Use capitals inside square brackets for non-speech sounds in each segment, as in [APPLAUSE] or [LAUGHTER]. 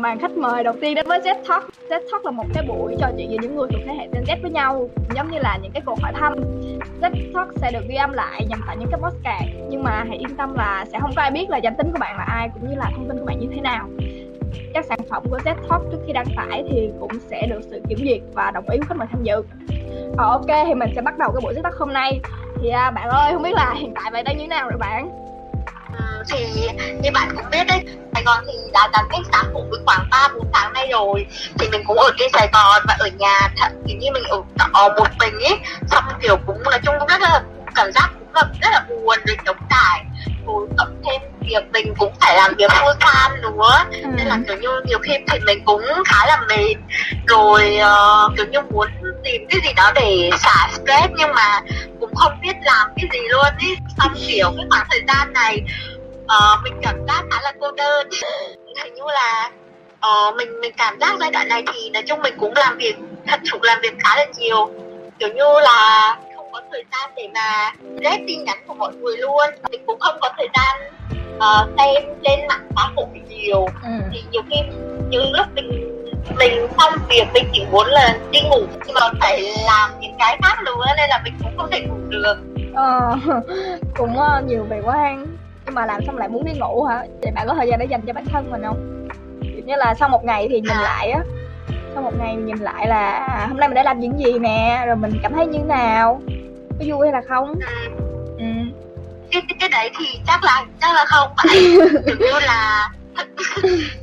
màn khách mời đầu tiên đến với Z Talk. Z Talk là một cái buổi trò chuyện về những người thuộc thế hệ Gen Z với nhau giống như là những cái cuộc hỏi thăm. Z Talk sẽ được ghi âm lại nhằm tạo những cái podcast, nhưng mà hãy yên tâm là sẽ không có ai biết là danh tính của bạn là ai cũng như là thông tin của bạn như thế nào. Các sản phẩm của Z Talk trước khi đăng tải thì cũng sẽ được sự kiểm duyệt và đồng ý của khách mời tham dự. Ờ, ok thì mình sẽ bắt đầu cái buổi Z Talk hôm nay. Thì à, bạn ơi không biết là hiện tại bạn đang như thế nào rồi bạn? Thì như bạn cũng biết đấy Sài Gòn thì đã giãn cách xã hội khoảng 3 4 tháng nay rồi. Thì mình cũng ở trên Sài Gòn và ở nhà thật như mình ở trọ một mình ấy xong kiểu cũng nói chung cũng rất là cảm giác cũng là rất là buồn rồi chống trải rồi cộng thêm việc mình cũng phải làm việc full time nữa. Ừ. nên là kiểu như nhiều khi thì mình cũng khá là mệt. Rồi ờ, kiểu như muốn tìm cái gì đó để xả stress nhưng mà cũng không biết làm cái gì luôn ý. Xong kiểu cái khoảng thời gian này ờ, mình cảm giác khá là cô đơn. [LAUGHS] Hình như là ờ, mình mình cảm giác giai đoạn này thì nói chung mình cũng làm việc thật sự làm việc khá là nhiều. Kiểu như là không có thời gian để mà rep tin nhắn của mọi người luôn. Mình cũng không có thời gian ờ, xem trên mạng xã hội nhiều. Ừ. thì nhiều khi những lúc mình mình xong việc mình chỉ muốn là đi ngủ nhưng mà phải làm những cái khác nữa nên là mình cũng không thể ngủ được. Ờ, [LAUGHS] cũng ờ, nhiều quá ha nhưng mà làm xong lại muốn đi ngủ hả? Vậy bạn có thời gian để dành cho bản thân mình không? Kiểu như là sau một ngày thì nhìn lại á sau một ngày nhìn lại là à, hôm nay mình đã làm những gì nè rồi mình cảm thấy như nào? Có vui hay là không? Ừ. ừ. cái, cái cái đấy thì chắc là chắc là không. Phải [LAUGHS] kiểu như là thực,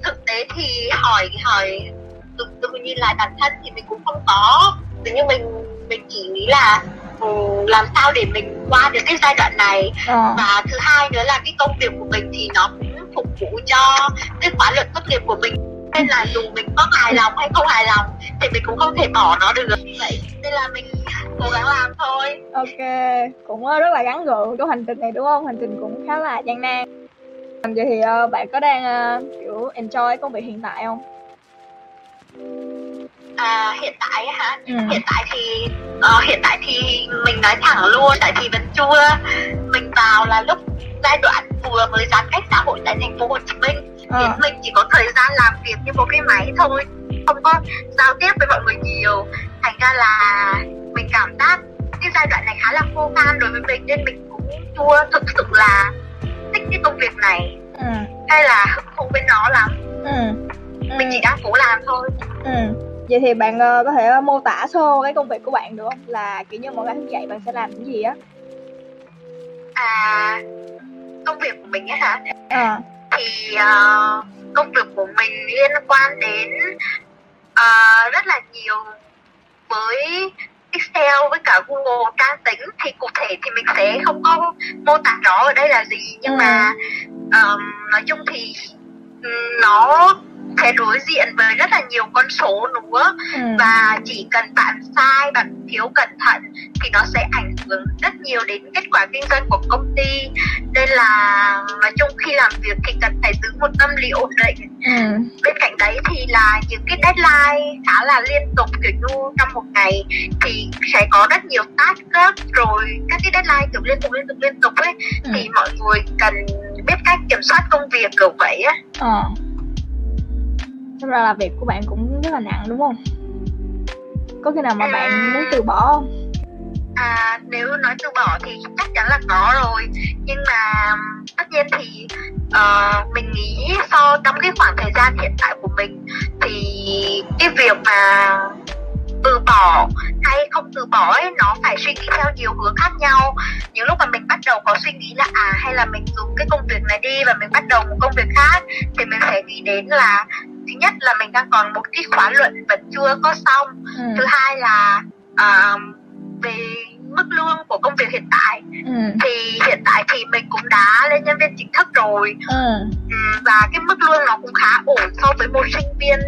thực tế thì hỏi hỏi tự, tự nhìn lại bản thân thì mình cũng không có. Tự như mình mình chỉ nghĩ là ừ, làm sao để mình qua được cái giai đoạn này? Ờ. và thứ hai nữa là cái công việc của mình thì nó cũng phục vụ cho cái khóa luận tốt nghiệp của mình. Nên là dù mình có hài lòng hay không hài lòng thì mình cũng không thể bỏ nó được. Vậy nên là mình cố gắng làm thôi. Ok cũng ờ, rất là gắn gượng cái hành trình này đúng không? Hành trình cũng khá là gian nan. Vậy thì ờ, bạn có đang kiểu enjoy công việc hiện tại không à, hiện tại hả ừ. hiện tại thì ờ, hiện tại thì mình nói thẳng luôn tại vì vẫn chưa mình vào là lúc giai đoạn vừa mới giãn cách xã hội tại thành phố Hồ Chí Minh thì Ờ. mình chỉ có thời gian làm việc như một cái máy thôi không có giao tiếp với mọi người nhiều thành ra là mình cảm giác cái giai đoạn này khá là khô khan đối với mình nên mình cũng chưa thực sự là thích cái công việc này ừ. hay là hứng thú với nó lắm Ừ. mình chỉ đang cố làm thôi Ừ. Vậy thì bạn ờ, có thể ờ, mô tả sơ cái công việc của bạn được không? Là kiểu như mỗi ngày thức dậy bạn sẽ làm những gì á? à công việc của mình ấy hả Ờ. thì ờ, công việc của mình liên quan đến ờ, rất là nhiều với Excel với cả Google trang tính thì cụ thể thì mình sẽ không có mô tả rõ ở đây là gì nhưng Ừ. mà ờm, nói chung thì nó đối diện với rất là nhiều con số nữa Ừ. và chỉ cần bạn sai bạn thiếu cẩn thận thì nó sẽ ảnh hưởng rất nhiều đến kết quả kinh doanh của công ty nên là nói chung khi làm việc thì cần phải giữ một tâm lý ổn định Ừ. bên cạnh đấy thì là những cái deadline khá là liên tục kiểu như trong một ngày thì sẽ có rất nhiều task gấp rồi các cái deadline kiểu liên tục liên tục liên tục ấy Ừ. thì mọi người cần biết cách kiểm soát công việc kiểu vậy á Ờ. Thật ra là việc của bạn cũng rất là nặng đúng không? Có khi nào mà bạn muốn từ bỏ không? À, nếu nói từ bỏ thì chắc chắn là có rồi nhưng mà tất nhiên thì ờ, mình nghĩ so trong cái khoảng thời gian hiện tại của mình thì cái việc mà từ bỏ hay không từ bỏ ấy nó phải suy nghĩ theo nhiều hướng khác nhau những lúc mà mình bắt đầu có suy nghĩ là à hay là mình dùng cái công việc này đi và mình bắt đầu một công việc khác thì mình sẽ nghĩ đến là thứ nhất là mình đang còn một cái khóa luận vẫn chưa có xong Ừ. thứ hai là à, về mức lương của công việc hiện tại Ừ. thì hiện tại thì mình cũng đã lên nhân viên chính thức rồi Ừ. Ừm, và cái mức lương nó cũng khá ổn so với một sinh viên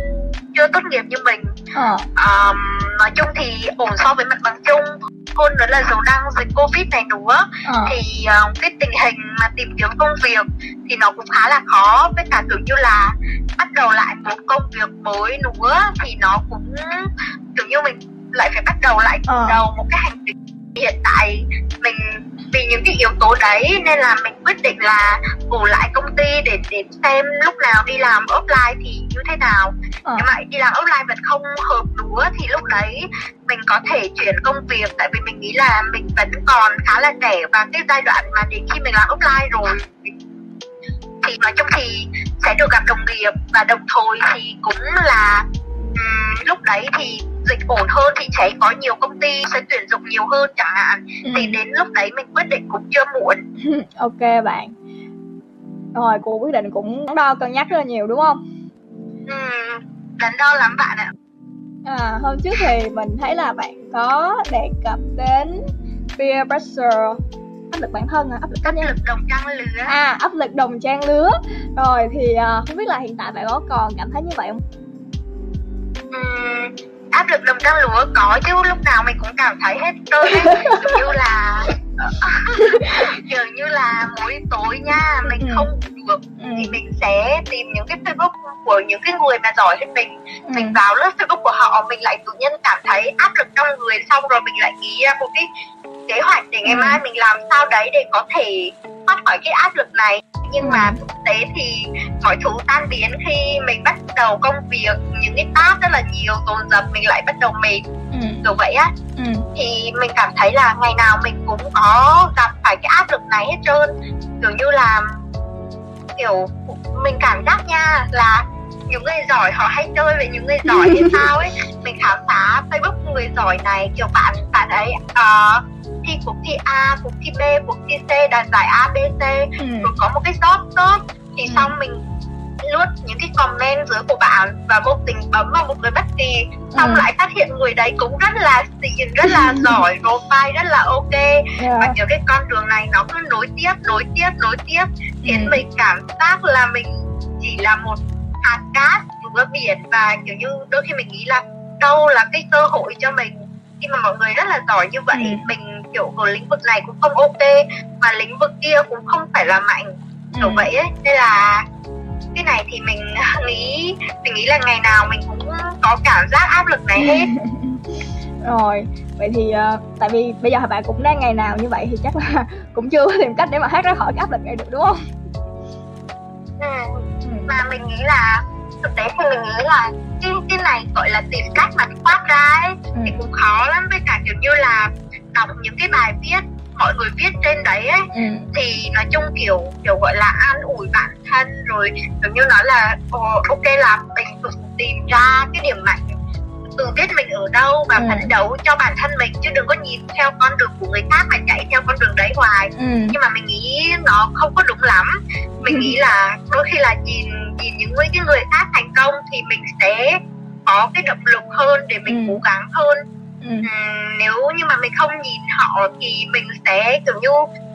chưa tốt nghiệp như mình Ờ. Ờm, nói chung thì ổn so với mặt bằng chung hơn nữa là dù đang dịch covid này nữa Ờ. thì ờ, cái tình hình mà tìm kiếm công việc thì nó cũng khá là khó với cả kiểu như là bắt đầu lại một công việc mới nữa thì nó cũng kiểu như mình lại phải bắt đầu lại từ Ờ. đầu một cái hành trình hiện tại mình vì những cái yếu tố đấy nên là mình quyết định là ủ lại công ty để để xem lúc nào đi làm offline thì như thế nào à. nhưng mà đi làm offline vẫn không hợp nữa thì lúc đấy mình có thể chuyển công việc tại vì mình nghĩ là mình vẫn còn khá là trẻ và cái giai đoạn mà đến khi mình làm offline rồi thì nói chung thì sẽ được gặp đồng nghiệp và đồng thời thì cũng là um, lúc đấy thì dịch ổn hơn thì sẽ có nhiều công ty sẽ tuyển dụng nhiều hơn chẳng hạn. Ừ. thì đến lúc đấy mình quyết định cũng chưa muộn. [LAUGHS] Ok bạn. Rồi cô quyết định cũng đo cân nhắc rất là nhiều đúng không? Ừ đắn đo lắm bạn ạ. À hôm trước thì mình thấy là bạn có đề cập đến peer pressure áp lực bản thân à áp lực áp lực đồng trang lứa. À áp lực đồng trang lứa. Rồi thì uh, không biết là hiện tại bạn có còn cảm thấy như vậy không? Uhm, áp lực đồng trang lứa có chứ, lúc nào mình cũng cảm thấy hết trơn như là, [LAUGHS] kiểu như là mỗi tối nha, mình không ừ. thì mình sẽ tìm những cái facebook của những cái người mà giỏi hơn mình ừ. mình vào lớp facebook của họ mình lại tự nhiên cảm thấy áp lực trong người xong rồi mình lại nghĩ ra một cái kế hoạch để ngày ừ. mai mình làm sao đấy để có thể thoát khỏi cái áp lực này nhưng ừ. mà thực tế thì mọi thứ tan biến khi mình bắt đầu công việc những cái task rất là nhiều dồn dập mình lại bắt đầu mệt ừ. kiểu vậy á ừ. thì mình cảm thấy là ngày nào mình cũng có gặp phải cái áp lực này hết trơn kiểu như là kiểu mình cảm giác nha là những người giỏi họ hay chơi với những người giỏi [LAUGHS] thì sao ấy mình khám phá facebook người giỏi này kiểu bạn bạn ấy uh, thi cuộc thi A, cuộc thi B, cuộc thi C, đạt giải A, B, C ừ. rồi có một cái top top thì ừ. xong mình lướt những cái comment dưới của bạn và vô tình bấm vào một người bất kỳ xong ừ. lại phát hiện người đấy cũng rất là xịn rất là [LAUGHS] giỏi profile rất là ok yeah. và kiểu cái con đường này nó cứ nối tiếp nối tiếp nối tiếp khiến ừ. mình cảm giác là mình chỉ là một hạt cát giữa biển và kiểu như đôi khi mình nghĩ là đâu là cái cơ hội cho mình khi mà mọi người rất là giỏi như vậy ừ. mình kiểu ở lĩnh vực này cũng không ok mà lĩnh vực kia cũng không phải là mạnh kiểu ừ. vậy ấy nên là cái này thì [LAUGHS] mình nghĩ mình nghĩ là ngày nào mình cũng có cảm giác áp lực này hết [LAUGHS] rồi vậy thì uh, tại vì bây giờ bạn cũng đang ngày nào như vậy thì chắc là [LAUGHS] cũng chưa tìm cách để mà hát ra khỏi cái áp lực này được đúng không ừ. ừ. mà mình nghĩ là thực tế thì mình nghĩ là cái cái này gọi là tìm cách mà thoát ra ấy ừ. thì cũng khó lắm với cả kiểu như là đọc những cái bài viết mọi người viết trên đấy ấy ừ. thì nói chung kiểu kiểu gọi là an ủi bản thân rồi kiểu như nói là ok là mình tự tìm ra cái điểm mạnh tự biết mình ở đâu và ừ. phấn đấu cho bản thân mình chứ đừng có nhìn theo con đường của người khác mà chạy theo con đường đấy hoài ừ. nhưng mà mình nghĩ nó không có đúng lắm mình ừ. nghĩ là đôi khi là nhìn nhìn những người cái người khác thành công thì mình sẽ có cái động lực hơn để mình ừ. cố gắng hơn ừ. uhm, nếu như mà mình không nhìn họ thì mình sẽ kiểu như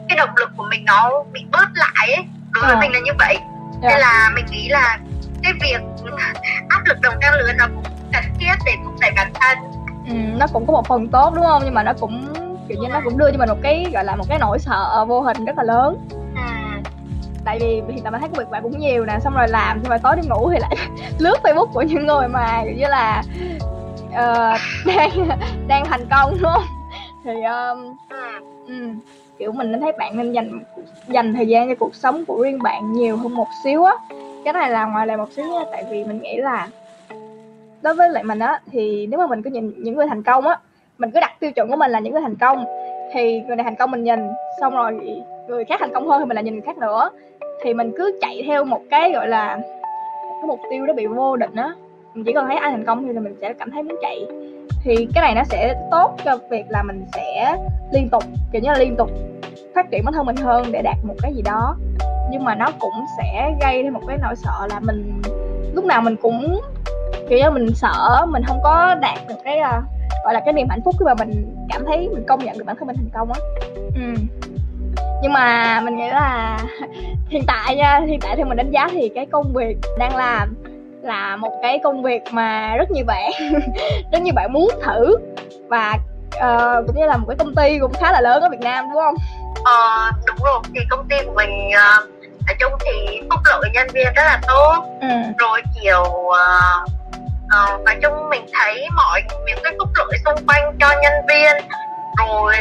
cái động lực của mình nó bị bớt lại ấy đối với à. mình là như vậy yeah. Dạ. nên là mình nghĩ là cái việc [LAUGHS] áp lực đồng trang lứa nó cũng cần thiết để thúc đẩy bản thân ừ, nó cũng có một phần tốt đúng không nhưng mà nó cũng kiểu như nó cũng đưa cho mình một cái gọi là một cái nỗi sợ vô hình rất là lớn ừ. tại vì hiện tại mình thấy công việc bạn cũng nhiều nè xong rồi làm xong rồi tối đi ngủ thì lại [LAUGHS] lướt facebook của những người mà kiểu như là uh, [LAUGHS] đang đang thành công đúng không? Thì um, um, kiểu mình thấy bạn nên dành dành thời gian cho cuộc sống của riêng bạn nhiều hơn một xíu á. Cái này là ngoài lề một xíu nha tại vì mình nghĩ là đối với lại mình á thì nếu mà mình cứ nhìn những người thành công á mình cứ đặt tiêu chuẩn của mình là những người thành công thì người này thành công mình nhìn xong rồi người khác thành công hơn thì mình lại nhìn người khác nữa. Thì mình cứ chạy theo một cái gọi là cái mục tiêu đó bị vô định á chỉ cần thấy ai thành công thì mình sẽ cảm thấy muốn chạy. Thì cái này nó sẽ tốt cho việc là mình sẽ liên tục kiểu như là liên tục phát triển bản thân mình hơn để đạt một cái gì đó. Nhưng mà nó cũng sẽ gây thêm một cái nỗi sợ là mình lúc nào mình cũng kiểu như mình sợ mình không có đạt được cái uh, gọi là cái niềm hạnh phúc khi mà mình cảm thấy mình công nhận được bản thân mình thành công á. Ừ. nhưng mà mình nghĩ là [LAUGHS] hiện tại nha hiện tại theo mình đánh giá thì cái công việc đang làm là một cái công việc mà rất nhiều bạn [LAUGHS] rất nhiều bạn muốn thử và uh, cũng như là một cái công ty cũng khá là lớn ở Việt Nam đúng không? Ờ đúng rồi thì công ty của mình uh, nói chung thì phúc lợi nhân viên rất là tốt ừ. rồi kiểu uh, uh, nói chung mình thấy mọi những cái phúc lợi xung quanh cho nhân viên rồi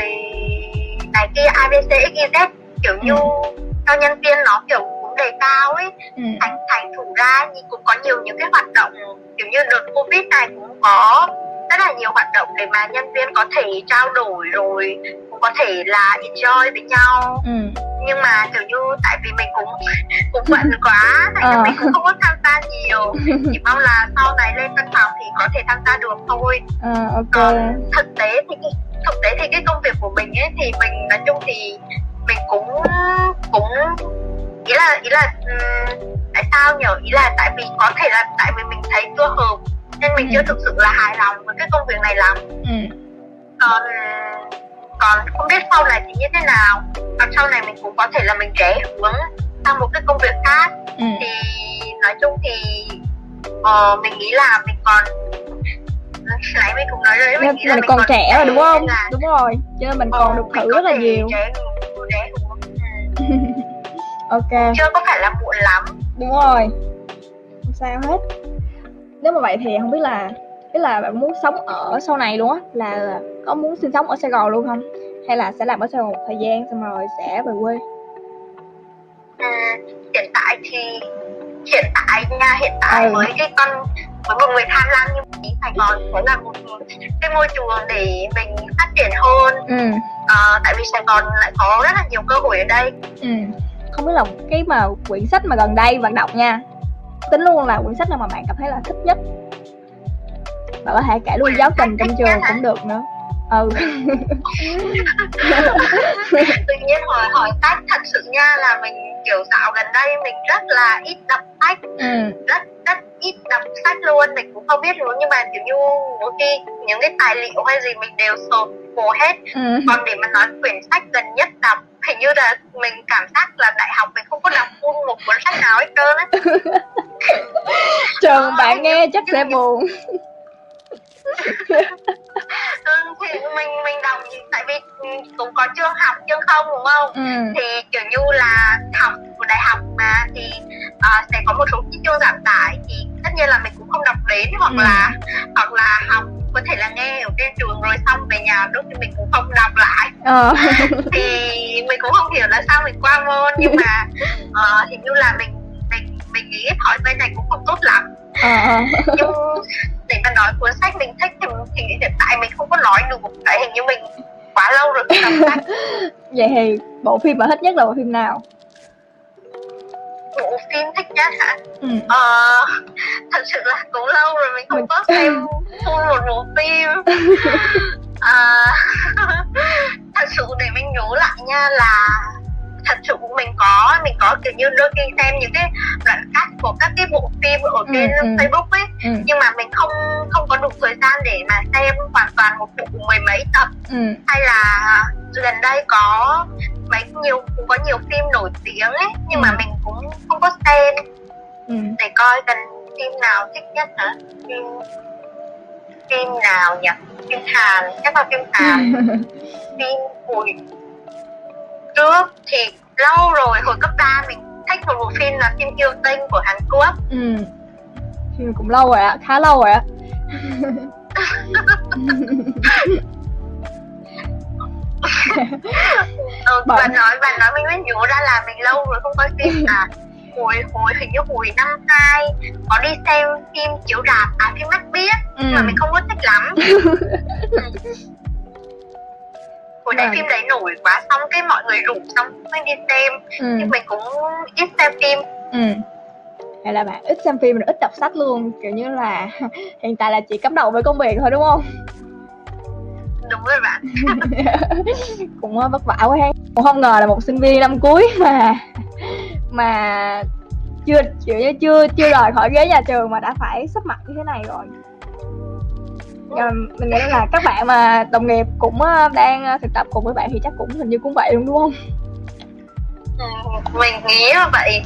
này kia abc xyz kiểu như ừ. cho nhân viên nó kiểu ừ. thành thành thử ra thì cũng có nhiều những cái hoạt động kiểu như đợt covid này cũng có rất là nhiều hoạt động để mà nhân viên có thể trao đổi rồi cũng có thể là enjoy với nhau ừ. nhưng mà kiểu như tại vì mình cũng cũng bận [LAUGHS] quá thành ra ờ. mình cũng không có tham gia nhiều [LAUGHS] chỉ mong là sau này lên văn phòng thì có thể tham gia được thôi à, okay. còn thực tế thì thực tế thì cái công việc của mình ấy thì mình nói chung thì mình cũng cũng ý là ý là um, tại sao nhở ý là tại vì có thể là tại vì mình thấy chưa hợp nên mình ừ. chưa thực sự là hài lòng với cái công việc này lắm ừ. còn còn không biết sau này thì như thế nào còn sau này mình cũng có thể là mình rẽ hướng sang một cái công việc khác ừ. thì nói chung thì uh, mình nghĩ là mình còn nãy mình cũng nói rồi mình, nghĩ là mình còn, còn trẻ rồi đúng không là... đúng rồi cho nên mình còn uh, được thử rất là nhiều rẽ, rẽ hướng. Ừ. [LAUGHS] ok. Chưa có phải là muộn lắm. Đúng rồi. Không sao hết. Nếu mà vậy thì không biết là cái là bạn muốn sống ở sau này luôn á là có muốn sinh sống ở Sài Gòn luôn không? Hay là sẽ làm ở Sài Gòn một thời gian xong rồi sẽ về quê? À, hiện tại thì hiện tại nha hiện tại ừ. với cái con với một người tham lam như mình Sài Gòn sẽ là một cái môi trường để mình phát triển hơn. Ừ. à, tại vì Sài Gòn lại có rất là nhiều cơ hội ở đây. Ừ. không biết là cái mà quyển sách mà gần đây bạn đọc nha. Tính luôn là quyển sách nào mà bạn cảm thấy là thích nhất. Bạn có thể kể luôn giáo trình trong trường cũng được nữa. Ừ. [LAUGHS] Tự nhiên hỏi hỏi sách thật sự nha là mình kiểu dạo gần đây mình rất là ít đọc sách. Ừ. rất rất ít đọc sách luôn mình cũng không biết luôn. Nhưng mà kiểu như mỗi khi những cái tài liệu hay gì mình đều sộp vô hết. Ừ. còn để mà nói quyển sách gần nhất đọc hình như là mình cảm giác là đại học mình không có đọc luôn một cuốn sách nào hết trơn á [LAUGHS] trường bạn nghe chắc sẽ buồn [LAUGHS] ừ, thì mình mình đọc tại vì cũng có chương học chương không đúng không ừ. thì kiểu như là học của đại học mà thì uh, sẽ có một số cái chương giảm tải thì tất nhiên là mình cũng không đọc đến hoặc ừ. là hoặc là học có thể là nghe ở trên trường rồi xong về nhà lúc thì mình cũng không đọc lại ờ. thì [LAUGHS] cũng không hiểu là sao mình qua môn nhưng mà uh, hình như là mình mình mình nghĩ thói quen này cũng không tốt lắm. Ờ. nhưng để mà nói cuốn sách mình thích thì, thì hiện tại mình không có nói được. Tại hình như mình quá lâu rồi không sách. [LAUGHS] Vậy thì bộ phim mà thích nhất là bộ phim nào? Bộ phim thích nhất hả? Ừ. ờ, thật sự là cũng lâu rồi mình không có xem [LAUGHS] full một bộ phim [LAUGHS] à, [LAUGHS] thật sự để mình nhớ lại nha là thật sự mình có mình có kiểu như đôi khi xem những cái đoạn cắt của các cái bộ phim ở ừ, trên ừ, Facebook ấy ừ. nhưng mà mình không không có đủ thời gian để mà xem hoàn toàn một bộ mười mấy tập ừ. hay là gần đây có mấy nhiều cũng có nhiều phim nổi tiếng ấy nhưng ừ. mà mình cũng không có xem ừ. để coi gần phim nào thích nhất hả phim phim nào nhỉ? Phim Hàn chắc là phim Hàn. [LAUGHS] Phim hồi trước thì lâu rồi hồi cấp 3 mình thích một bộ phim là phim yêu tinh của Hàn Quốc. Ừ. Phim cũng lâu rồi ạ khá lâu rồi ạ. Ừ, bạn nói bạn nói mình mới nhớ ra là mình lâu rồi không coi phim à hồi hồi hình như hồi năm hai có đi xem phim chiếu rạp à phim mắt biết ừ. mà mình không có thích lắm. [LAUGHS] Hồi đấy phim đấy nổi quá xong cái mọi người rủ xong mới đi xem. Ừ. nhưng mình cũng ít xem phim. Ừ. Hay là bạn ít xem phim rồi ít đọc sách luôn. Kiểu như là [LAUGHS] hiện tại là chỉ cắm đầu với công việc thôi đúng không? Đúng rồi bạn. [LAUGHS] Cũng vất vả quá ha. Cũng không ngờ là một sinh viên năm cuối mà mà chưa kiểu như chưa chưa rời khỏi ghế nhà trường mà đã phải sắp mặt như thế này rồi. Dạ, mình nghĩ là các bạn mà đồng nghiệp cũng ờ, đang ờ, thực tập cùng với bạn thì chắc cũng hình như cũng vậy đúng đúng không? Ừ, mình nghĩ là vậy.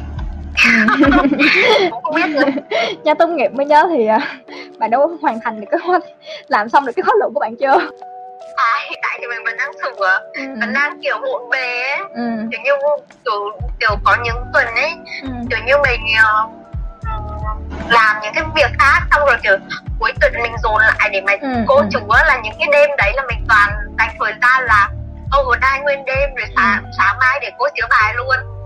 [LAUGHS] Không biết nữa. Tốt nghiệp mới nhớ thì ờ, bạn đã hoàn thành được cái làm xong được cái khóa luận của bạn chưa à hiện tại thì mình vẫn đang sửa ừ. vẫn đang kiểu bộn bề ấy ừ. kiểu như kiểu, kiểu có những tuần ấy ừ. kiểu như mình uh, làm những cái việc khác xong rồi kiểu cuối tuần mình dồn lại để mà ừ, cô ừ. chủ là những cái đêm đấy là mình toàn dành thời gian là overnight nguyên đêm rồi sáng ừ. sáng mai để cô chữa bài luôn.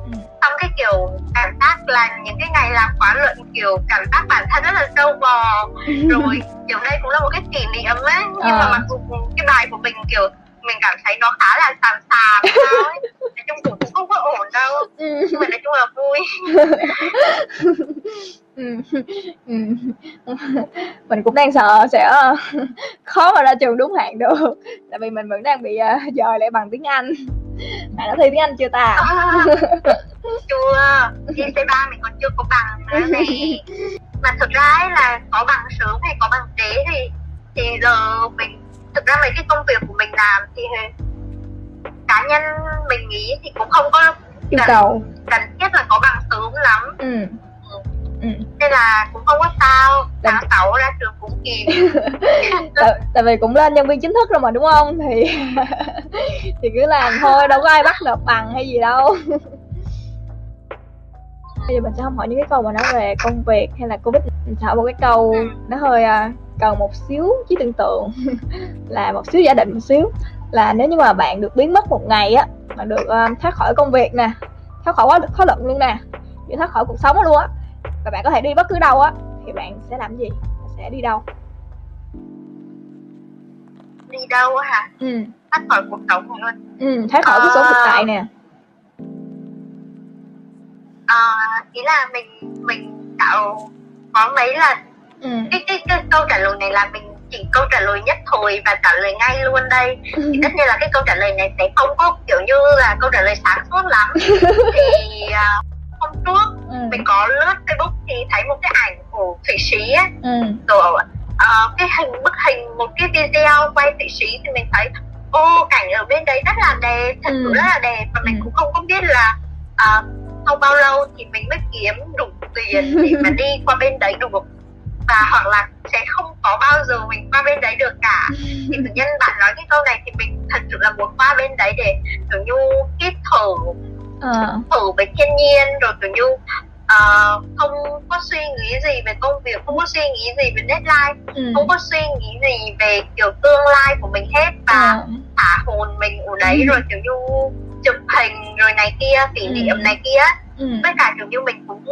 Xong cái kiểu cảm giác là những cái ngày làm khóa luận kiểu cảm giác bản thân rất là sâu bò [LAUGHS] rồi kiểu đây cũng là một cái kỷ niệm ấy nhưng à. mà mặc dù cái bài của mình kiểu mình cảm thấy nó khá là sàm sàm sao ấy nói chung cũng, cũng không có ổn đâu ừ. nhưng mà nói chung là vui [LAUGHS] ừ. Ừ. mình cũng đang sợ sẽ [LAUGHS] khó mà ra trường đúng hạn được tại vì mình vẫn đang bị uh, dời lại bằng tiếng anh [LAUGHS] bạn đã thi tiếng anh chưa ta? À, [LAUGHS] chưa. Thi c ba mình còn chưa có bằng nữa này mà thực ra ấy là có bằng sớm hay có bằng trễ thì thì giờ mình thực ra mấy cái công việc của mình làm thì cá nhân mình nghĩ thì cũng không có yêu cầu. cần thiết là có bằng sớm lắm. Ừ. Ừ. nên là cũng không có sao. Tháng sáu ra trường cũng kịp [LAUGHS] tại, tại vì cũng lên nhân viên chính thức rồi mà đúng không? Thì [LAUGHS] thì cứ làm thôi đâu có ai bắt nộp bằng hay gì đâu. [LAUGHS] Bây giờ mình sẽ không hỏi những cái câu mà nói về công việc hay là covid. Mình sẽ hỏi một cái câu ừ. nó hơi uh, cần một xíu trí tưởng tượng là một xíu giả định một xíu. Là nếu như mà bạn được biến mất một ngày á bạn được uh, thoát khỏi công việc nè thoát khỏi quá khó luận luôn nè như thoát khỏi cuộc sống luôn á và bạn có thể đi bất cứ đâu á thì bạn sẽ làm gì? Sẽ đi đâu? Đi đâu hả? Ừ. Thoát khỏi cuộc sống luôn ừ thoát khỏi ờ... cuộc sống thực tại nè. À, ý là mình mình tạo có mấy lần. Ừ. cái, cái cái câu trả lời này là mình chỉ câu trả lời nhất thôi và trả lời ngay luôn đây. Ừ. thì tất nhiên là cái câu trả lời này sẽ không có kiểu như là câu trả lời sáng suốt lắm. [LAUGHS] Thì uh, hôm trước ừ. mình có lướt facebook thì thấy một cái ảnh của thụy sĩ á ừ. rồi uh, cái hình bức hình một cái video quay thụy sĩ thì mình thấy ô cảnh ở bên đấy rất là đẹp thật sự ừ. rất là đẹp và mình ừ. cũng không có biết là uh, sau bao lâu thì mình mới kiếm đủ tiền để mà [LAUGHS] đi qua bên đấy được và hoặc là sẽ không có bao giờ mình qua bên đấy được cả [LAUGHS] thì tự nhiên bạn nói cái câu này thì mình thật sự là muốn qua bên đấy để kiểu như hít thở ờ. thở với thiên nhiên rồi kiểu như uh, không có suy nghĩ gì về công việc không có suy nghĩ gì về deadline ừ. không có suy nghĩ gì về kiểu tương lai của mình hết và ừ. thả hồn mình ở đấy ừ. rồi kiểu như chụp hình rồi này kia kỷ ừ. niệm ừ. này kia ừ. với cả kiểu như mình cũng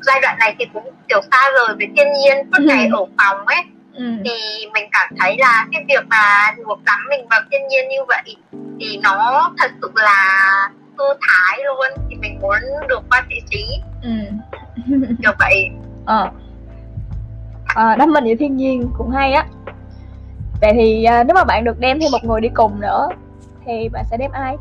giai đoạn này thì cũng kiểu xa rời với thiên nhiên suốt ừ. ngày ở phòng ấy ừ. thì mình cảm thấy là cái việc mà được gắn mình vào thiên nhiên như vậy thì nó thật sự là thư thái luôn thì mình muốn được qua thị trí ừ. [LAUGHS] kiểu vậy ờ à, đắm mình với thiên nhiên cũng hay á vậy thì à, nếu mà bạn được đem thêm một người đi cùng nữa thì bạn sẽ đem ai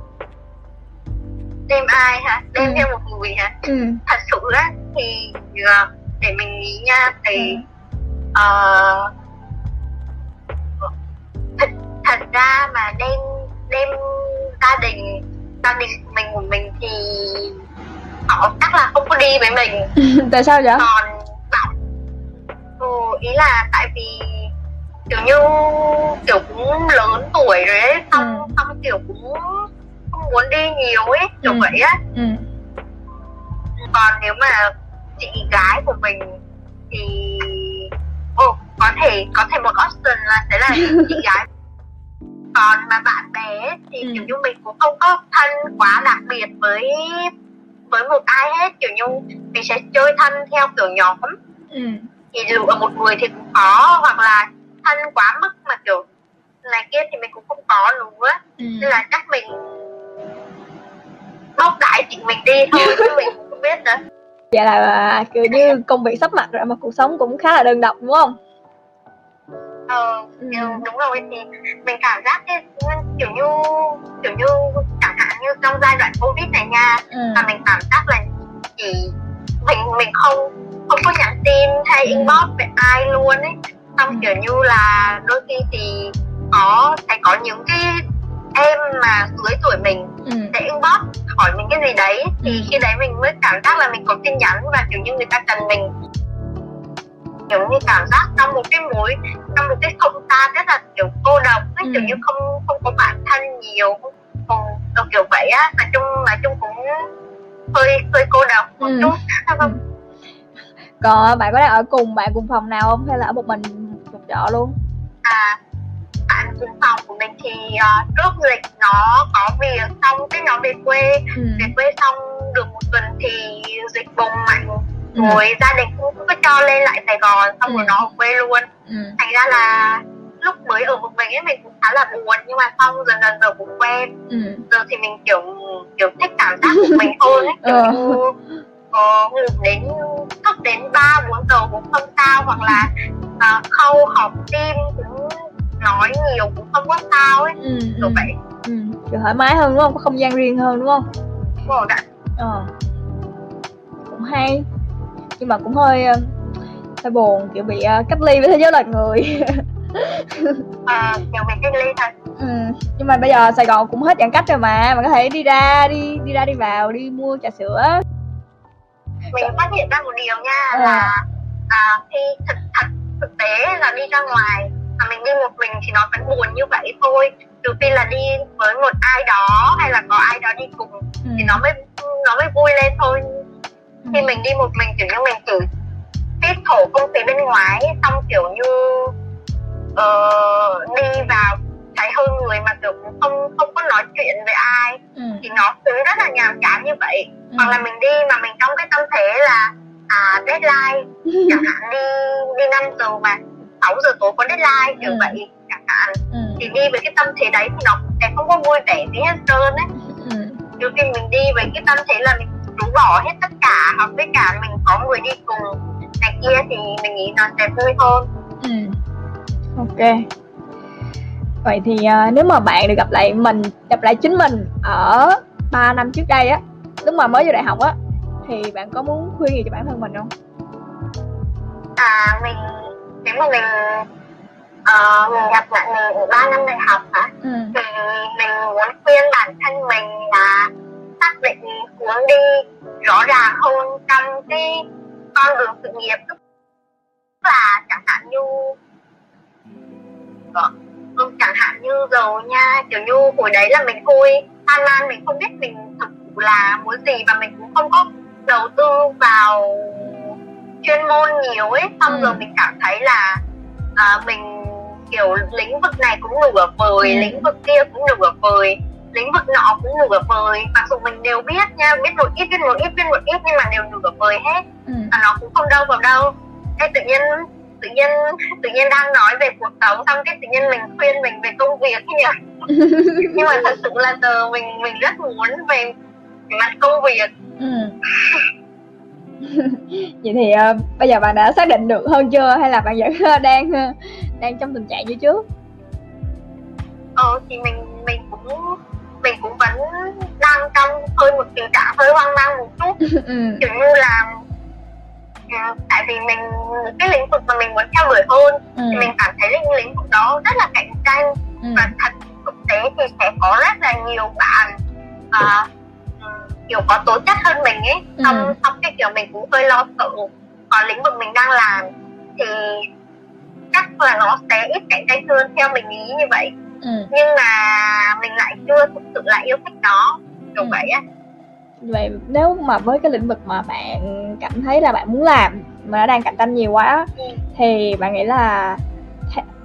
đem ai hả đem ừ. theo một người hả ừ. thật sự á thì uh, để mình nghĩ nha thì ừ. uh, với mình [LAUGHS] tại sao vậy còn bạn ừ, ý là tại vì kiểu như kiểu cũng lớn tuổi rồi ấy xong ừ. xong kiểu cũng không muốn đi nhiều ấy kiểu ừ. vậy á ừ. còn nếu mà chị gái của mình thì ồ oh, có thể có thể một option là sẽ là chị [LAUGHS] gái còn mà bạn bè thì ừ. kiểu như mình cũng không có thân quá đặc biệt với với một ai hết kiểu như mình sẽ chơi thân theo kiểu nhóm ừ. thì dù ở một người thì cũng có hoặc là thân quá mức mà kiểu này kia thì mình cũng không có nữa ừ. nên là chắc mình bóc đại chị mình đi thôi chứ mình không biết nữa vậy là kiểu như công việc sắp mặt rồi mà cuộc sống cũng khá là đơn độc đúng không ờ ừ. đúng rồi thì mình cảm giác cái kiểu như kiểu như như trong giai đoạn covid này nha ừ. mà mình cảm giác là chỉ mình mình không không có nhắn tin hay ừ. inbox về ai luôn ấy xong ừ. kiểu như là đôi khi thì có sẽ có những cái em mà dưới tuổi mình ừ. sẽ inbox hỏi mình cái gì đấy thì ừ. khi đấy mình mới cảm giác là mình có tin nhắn và kiểu như người ta cần mình kiểu như cảm giác trong một cái mối trong một cái không gian rất là kiểu cô độc ấy, ừ. kiểu như không không có bạn thân nhiều không còn kiểu vậy á mà chung mà chung cũng hơi hơi cô độc một ừ. chút [LAUGHS] ừ. còn bạn có đang ở cùng bạn cùng phòng nào không hay là ở một mình một trọ luôn à bạn cùng phòng của mình thì uh, trước lịch nó có việc xong cái nó về quê ừ. về quê xong được một tuần thì dịch bùng mạnh ừ. rồi gia đình cũng có cho lên lại Sài Gòn xong ừ. rồi nó ở quê luôn ừ. thành ra là lúc mới ở một mình ấy mình cũng khá là buồn. Nhưng mà xong dần dần giờ cũng quen. Ừ. giờ thì mình kiểu kiểu thích cảm giác của mình hơn ấy. Kiểu ừ. đến thức đến ba bốn giờ cũng không sao. Hoặc là uh, khâu học tim cũng nói nhiều cũng không có sao ấy. Ừ, kiểu ừ. vậy. Ừ. kiểu thoải mái hơn đúng không? Có không gian riêng hơn đúng không? Đúng rồi ạ. Ờ. Cũng hay. Nhưng mà cũng hơi hơi buồn kiểu bị uh, cách ly với thế giới loài người [LAUGHS] à kiểu bị cách ly thật ừ. nhưng mà bây giờ Sài Gòn cũng hết giãn cách rồi mà mà có thể đi ra đi đi ra đi vào đi mua trà sữa mình phát hiện ra một điều nha à. là à, khi thực thật thực tế là đi ra ngoài mà mình đi một mình thì nó vẫn buồn như vậy thôi trừ khi là đi với một ai đó hay là có ai đó đi cùng ừ. thì nó mới nó mới vui lên thôi ừ. khi mình đi một mình kiểu như mình chỉ tiết thổ không khí bên ngoài xong kiểu như uh, đi vào thấy hơn người mà kiểu không không có nói chuyện với ai ừ. thì nó cứ rất là nhàm chán như vậy ừ. hoặc là mình đi mà mình trong cái tâm thế là à deadline [LAUGHS] chẳng hạn đi đi năm giờ mà 6 giờ tối có deadline kiểu ừ. vậy chẳng hạn ừ. thì đi với cái tâm thế đấy thì nó sẽ không có vui vẻ gì hết trơn ấy ừ. nhiều khi mình đi với cái tâm thế là mình rũ bỏ hết tất cả hoặc với cả mình có người đi cùng này kia thì mình nghĩ nó sẽ vui hơn ừ. Ok. Vậy thì uh, nếu mà bạn được gặp lại mình gặp lại chính mình ở 3 năm trước đây á lúc mà mới vô đại học á thì bạn có muốn khuyên gì cho bản thân mình không? À mình nếu mà mình uh, mình gặp lại mình ở ba năm đại học hả ừ. thì mình muốn khuyên bản thân mình là xác định hướng đi rõ ràng hơn trong cái con đường sự nghiệp. Tức là chẳng hạn như ừ, chẳng hạn như rồi nha kiểu như hồi đấy là mình thôi tan man mình không biết mình thực sự là muốn gì và mình cũng không có đầu tư vào chuyên môn nhiều ấy xong ừ. rồi mình cảm thấy là à, mình kiểu lĩnh vực này cũng nửa vời ừ. lĩnh vực kia cũng nửa vời lĩnh vực nọ cũng nửa vời mặc dù mình đều biết nha biết một ít biết một ít biết một ít nhưng mà đều nửa vời hết ừ. và nó cũng không đâu vào đâu cái tự nhiên tự nhiên tự nhiên đang nói về cuộc sống xong cái tự nhiên mình khuyên mình về công việc nhỉ? [LAUGHS] Nhưng mà thật sự là giờ mình mình rất muốn về mặt công việc. Ừ. [LAUGHS] vậy thì uh, bây giờ bạn đã xác định được hơn chưa? Hay là bạn vẫn uh, [LAUGHS] đang uh, đang trong tình trạng như trước? Ờ thì mình mình cũng mình cũng vẫn đang trong hơi một tình trạng hơi hoang mang một chút. Ừ. kiểu như là tại vì mình cái lĩnh vực mà mình muốn theo đuổi hơn ừ. thì mình cảm thấy là lĩnh vực đó rất là cạnh tranh ừ. và thật thực tế thì sẽ có rất là nhiều bạn uh, kiểu có tố chất hơn mình ấy ừ. xong ừ. xong cái kiểu mình cũng hơi lo sợ còn lĩnh vực mình đang làm thì chắc là nó sẽ ít cạnh tranh hơn theo mình nghĩ như vậy ừ. nhưng mà mình lại chưa thực sự là yêu thích nó kiểu ừ. vậy á vậy nếu mà với cái lĩnh vực mà bạn cảm thấy là bạn muốn làm mà nó đang cạnh tranh nhiều quá ừ. thì bạn nghĩ là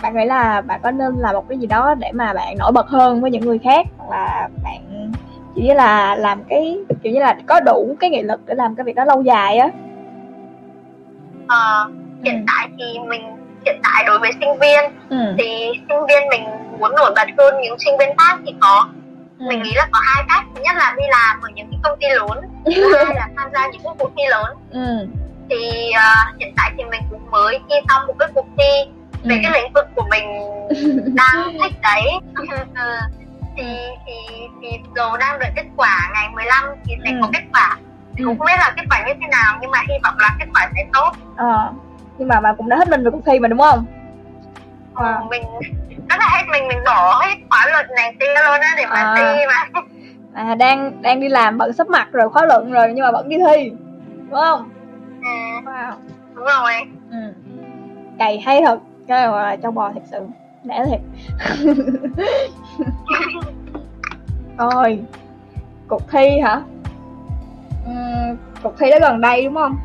bạn nghĩ là bạn có nên làm một cái gì đó để mà bạn nổi bật hơn với những người khác hoặc là bạn chỉ là làm cái kiểu như là có đủ cái nghị lực để làm cái việc đó lâu dài á ờ, hiện ừ. tại thì mình hiện tại đối với sinh viên ừ. thì sinh viên mình muốn nổi bật hơn những sinh viên khác thì có ừ. mình nghĩ là có hai cách thứ nhất là đi làm ở những cái công ty lớn thứ [LAUGHS] hai là tham gia những cái cuộc thi lớn ừ. thì uh, hiện tại thì mình cũng mới thi xong một cái cuộc thi về ừ. cái lĩnh vực của mình [LAUGHS] đang thích đấy [LAUGHS] ừ thì thì thì giờ đang đợi kết quả ngày 15 thì sẽ ừ. có kết quả thì cũng ừ. không biết là kết quả như thế nào nhưng mà hy vọng là kết quả sẽ tốt ờ nhưng mà bạn cũng đã hết mình về cuộc thi mà đúng không à. mình rất là hết mình mình bỏ hết khóa luận này kia luôn á để mà à. thi mà. À đang đang đi làm bận sắp mặt rồi khóa luận rồi nhưng mà vẫn đi thi đúng không? Ừ. wow. Đúng rồi. Ừ. cày hay thật. Cái là châu bò thật sự. Đã thiệt. [LAUGHS] Rồi. Cuộc thi hả? Uhm, cuộc thi đó gần đây đúng không?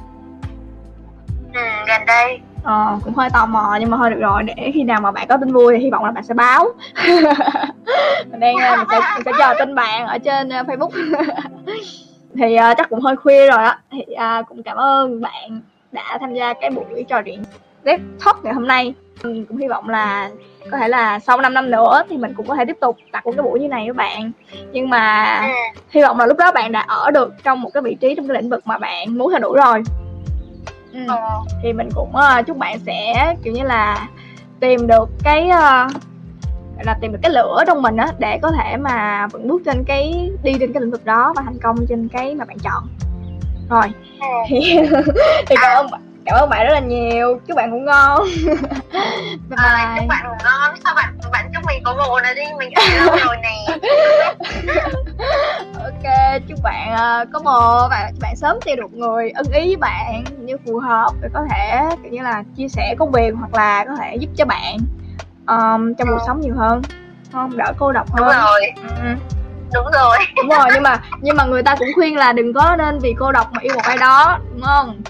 Ừ gần đây ờ cũng hơi tò mò nhưng mà thôi được rồi để khi nào mà bạn có tin vui thì hy vọng là bạn sẽ báo. [LAUGHS] Mình đang mình sẽ, mình sẽ chờ tin bạn ở trên uh, facebook. [LAUGHS] Thì uh, chắc cũng hơi khuya rồi á. Thì uh, cũng cảm ơn bạn đã tham gia cái buổi trò chuyện Deep Talk ngày hôm nay. Mình cũng hy vọng là có thể là sau 5 năm nữa thì mình cũng có thể tiếp tục đặt một cái buổi như này với bạn. Nhưng mà ừ. hy vọng là lúc đó bạn đã ở được trong một cái vị trí trong cái lĩnh vực mà bạn muốn theo đuổi rồi ừ. ừ. thì mình cũng uh, chúc bạn sẽ kiểu như là tìm được cái uh, là tìm được cái lửa trong mình á để có thể mà vẫn bước trên cái đi trên cái lĩnh vực đó và thành công trên cái mà bạn chọn rồi thì, [LAUGHS] thì cảm ơn bạn cảm ơn bạn rất là nhiều. Chúc bạn ngủ ngon. [LAUGHS] Bye à, chúc bạn ngủ ngon. Sao bạn bạn chúc mình có bồ này đi mình lâu rồi nè. [LAUGHS] Ok chúc bạn uh, có bồ và bạn sớm tìm được người ưng ý với bạn như phù hợp để có thể kiểu như là chia sẻ công việc hoặc là có thể giúp cho bạn um, trong cuộc sống nhiều hơn. Không? Đỡ cô độc hơn. đúng rồi. Ừ. đúng rồi. Đúng rồi nhưng mà nhưng mà người ta cũng khuyên là đừng có nên vì cô độc mà yêu một ai đó đúng không?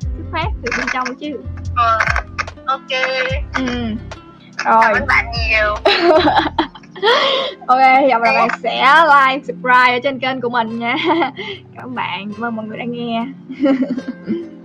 Xuất phát từ bên trong chứ. Ờ, ok. Ừ. Rồi. cảm ơn bạn nhiều. [LAUGHS] Ok hy vọng là bạn sẽ like subscribe ở trên kênh của mình nha. [LAUGHS] Cảm ơn bạn cảm ơn mọi người đã nghe [LAUGHS]